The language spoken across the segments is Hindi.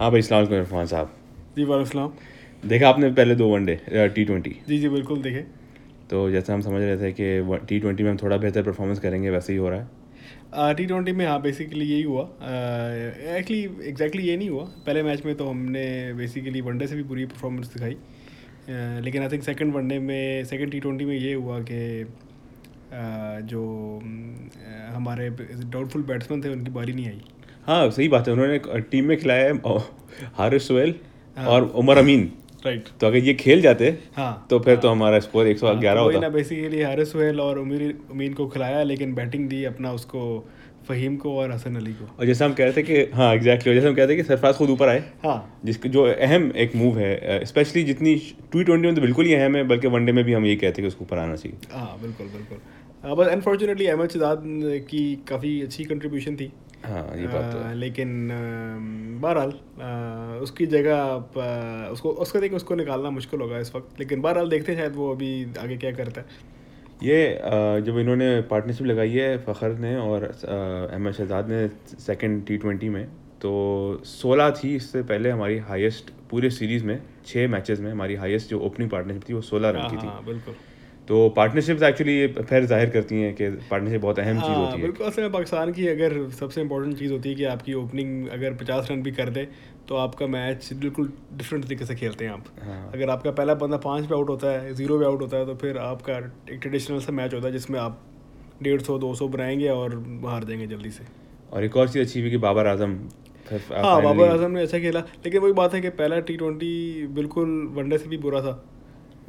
हाँ भाई सलाम इरफान साहब। जी वालेकुम देखा आपने पहले दो वनडे टी ट्वेंटी जी जी बिल्कुल देखे। तो जैसे हम समझ रहे थे कि टी ट्वेंटी में हम थोड़ा बेहतर परफॉर्मेंस करेंगे वैसे ही हो रहा है। टी ट्वेंटी में हाँ बेसिकली यही हुआ। एक्चुअली एग्जैक्टली ये नहीं हुआ। पहले मैच में तो हमने बेसिकली वनडे से भी बुरी परफॉर्मेंस दिखाई। uh, लेकिन I think second one day में सेकंड टी ट्वेंटी में ये हुआ कि uh, जो uh, हमारे डाउटफुल बैट्समैन थे उनकी बारी नहीं आई। हाँ सही बात है। उन्होंने टीम में खिलाया है हारिस सोहेल और उमर अमीन। राइट तो अगर ये खेल जाते हाँ। तो फिर तो हमारा स्कोर एक सौ ग्यारह होता। ना बेसिकली हारिस सोहेल और उमीर अमीन को खिलाया लेकिन बैटिंग दी अपना उसको फ़हीम को और हसन अली को। और जैसे हम कह रहे थे कि हाँ एग्जैक्टली जैसे हम कहते हैं कि सरफराज खुद ऊपर आए हाँ। जिसके जो अहम एक मूव है स्पेशली जितनी टी ट्वेंटी में तो बिल्कुल ही अहम है बल्कि वनडे में भी हम यही कहते हैं कि उसको ऊपर आना चाहिए। हाँ बिल्कुल बिल्कुल। बस अनफॉर्चुनेटली अहमद शहजाद की काफ़ी अच्छी कंट्रीब्यूशन थी। हाँ ये बात तो आ, लेकिन बहरहाल उसकी जगह आप उसको उसका देखिए उसको निकालना मुश्किल होगा इस वक्त लेकिन बहरहाल देखते हैं शायद वो अभी आगे क्या करता है। ये जब इन्होंने पार्टनरशिप लगाई है फ़खर ने और अहमद शहजाद ने सेकंड टी ट्वेंटी में तो सोलह थी इससे पहले हमारी हाईएस्ट पूरे सीरीज़ में छः मैचेस में हमारी हाईएस्ट जो ओपनिंग पार्टनरशिप थी वो सोलह रन की थी। हाँ, बिल्कुल। तो पार्टनरशिप्स एक्चुअली फिर ज़ाहिर करती हैं कि पार्टनरशिप बहुत अहम चीज़ होती है। बिल्कुल असल में पाकिस्तान की अगर सबसे इंपॉर्टेंट चीज़ होती है कि आपकी ओपनिंग अगर पचास रन भी कर दे तो आपका मैच बिल्कुल डिफरेंट तरीके से खेलते हैं आप। हाँ। अगर आपका पहला बंदा पाँच पे आउट होता है ज़ीरो पे आउट होता है तो फिर आपका एक ट्रेडिशनल सा मैच होता है जिसमें आप डेढ़ सौ दो सौ बनाएँगे और हार देंगे जल्दी से। और एक और चीज़ अच्छी हुई कि बाबर आज़म हाँ बाबर आज़म ने अच्छा खेला लेकिन वही बात है कि पहला टी ट्वेंटी बिल्कुल वनडे से भी बुरा था।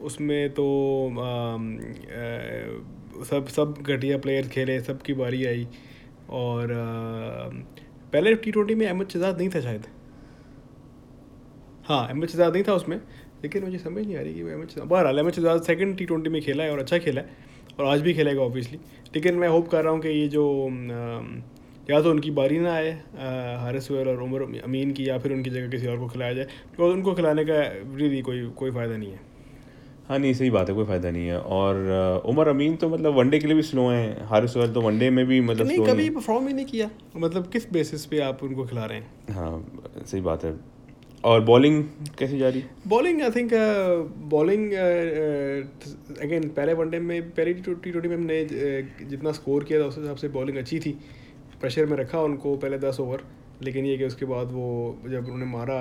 उसमें तो आ, आ, सब सब घटिया प्लेयर खेले सब की बारी आई। और आ, पहले टी ट्वेंटी में अहमद शहजाद नहीं था शायद। हाँ अहमद शहजाद नहीं था उसमें लेकिन मुझे समझ नहीं आ रही कि वो अहमद शहजाद बहरहाल Ahmed Shehzad second T twenty में खेला है और अच्छा खेला है और आज भी खेलेगा ऑब्वियसली लेकिन मैं होप कर रहा हूँ कि ये जो या तो उनकी बारी ना आए हारिस सुहेल और उमर अमीन की या फिर उनकी जगह किसी और को खिलाया जाए तो उनको खिलाने का रियली कोई कोई फ़ायदा नहीं है। हाँ नहीं सही बात है कोई फ़ायदा नहीं है। और उमर अमीन तो मतलब वनडे के लिए भी स्लो हैं हारिस सोहेल तो वनडे में भी मतलब नहीं कभी परफॉर्म ही नहीं किया। मतलब किस बेसिस पे आप उनको खिला रहे हैं? हाँ सही बात है। और बॉलिंग कैसी जा रही? है bowling I think bowling again पहले वनडे में पहले टी ट्वेंटी में हमने जितना स्कोर किया था उस हिसाब से बॉलिंग अच्छी थी। प्रेशर में रखा उनको पहले दस ओवर लेकिन ये कि उसके बाद वो जब उन्होंने मारा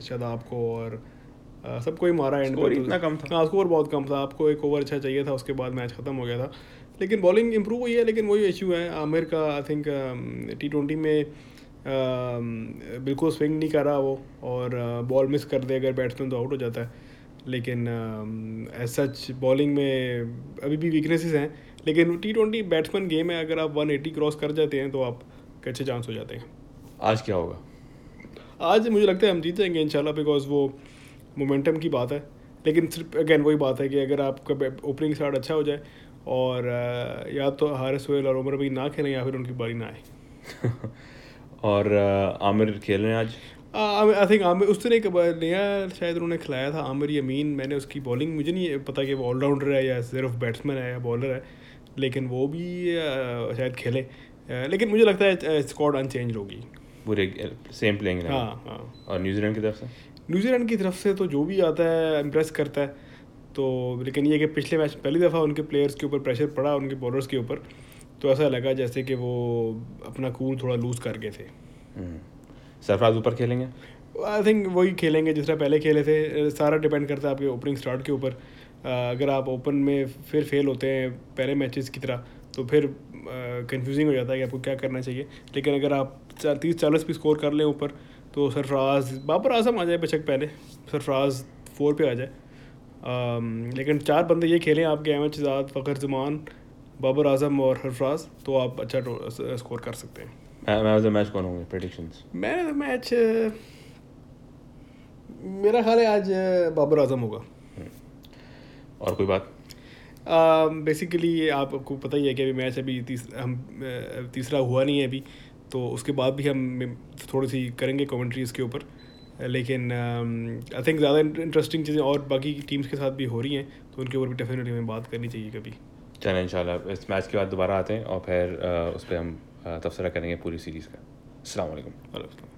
शादाब को और सबको ही मारा एंड में इतना कम था। हाँ स्कोर बहुत कम था। आपको एक ओवर अच्छा चाहिए था उसके बाद मैच ख़त्म हो गया था। लेकिन बॉलिंग इंप्रूव हुई है लेकिन वही इशू है। आमिर का आई थिंक टी ट्वेंटी में बिल्कुल स्विंग नहीं कर रहा वो और बॉल मिस कर दे अगर बैट्समैन तो आउट हो जाता है। लेकिन एज सच बॉलिंग में अभी भी वीकनेसेस हैं। लेकिन टी ट्वेंटी बैट्समैन गेम है अगर आप वन एटी क्रॉस कर जाते हैं तो आप अच्छे चांस हो जाते हैं। आज क्या होगा? आज मुझे लगता है हम जीत जाएँगे इंशाल्लाह बिकॉज़ वो मोमेंटम की बात है। लेकिन सिर्फ़ अगेन वही बात है कि अगर आपका ओपनिंग स्टार्ट अच्छा हो जाए और या तो हारिस सोहेल और उमर भी ना खेलें या फिर उनकी बारी ना आए। और आमिर खेल रहे हैं आज? आई थिंक आमिर उस दिन एक नया शायद उन्होंने खिलाया था आमिर यमीन मैंने उसकी बॉलिंग मुझे नहीं पता कि वो ऑलराउंडर है या सिर्फ़ बैट्समैन है या बॉलर है लेकिन वो भी शायद खेले। लेकिन मुझे लगता है स्कॉड अनचेंज होगी। पूरे सेम प्लेइंग हाँ हाँ। और न्यूजीलैंड की तरफ़ से? न्यूजीलैंड की तरफ़ से तो जो भी आता है इम्प्रेस करता है। तो लेकिन ये कि पिछले मैच पहली दफ़ा उनके प्लेयर्स के ऊपर प्रेशर पड़ा उनके बॉलर्स के ऊपर। तो ऐसा लगा जैसे कि वो अपना कूल थोड़ा लूज़ कर गए थे। हम्म। सरफराज ऊपर खेलेंगे? आई थिंक वही खेलेंगे जिस तरह पहले खेले थे। सारा डिपेंड करता है आपके ओपनिंग स्टार्ट के ऊपर। अगर आप ओपन में फिर फेल होते हैं पहले मैचेस की तरह तो फिर कंफ्यूजिंग हो जाता है कि आपको क्या करना चाहिए। लेकिन अगर आप तीस चालीस भी स्कोर कर लें ऊपर तो सरफराज बाबर आज़म आ जाए बेशक पहले। सरफराज फोर पे आ जाए। आ, लेकिन चार बंदे ये खेलें आपके अहमद शहजाद फ़खर जमान बाबर आज़म और हरफराज तो आप अच्छा स्कोर कर सकते हैं। मैच मैच कौन होंगे? प्रेडिक्शंस मैन मैच मेरा ख्याल है आज बाबर आज़म होगा। हम्म। और कोई बात? बेसिकली uh, आपको पता ही है कि अभी मैच अभी तीस, हम तीसरा हुआ नहीं है अभी तो उसके बाद भी हम थोड़ी सी करेंगे कमेंट्री इसके ऊपर। लेकिन आई थिंक ज़्यादा इंटरेस्टिंग चीज़ें और बाकी टीम्स के साथ भी हो रही हैं तो उनके ऊपर भी डेफिनेटली हमें बात करनी चाहिए कभी। चलें इंशाल्लाह इस मैच के बाद दोबारा आते हैं और फिर उस पर हम तबसरा करेंगे पूरी सीरीज़ का। अल्लाम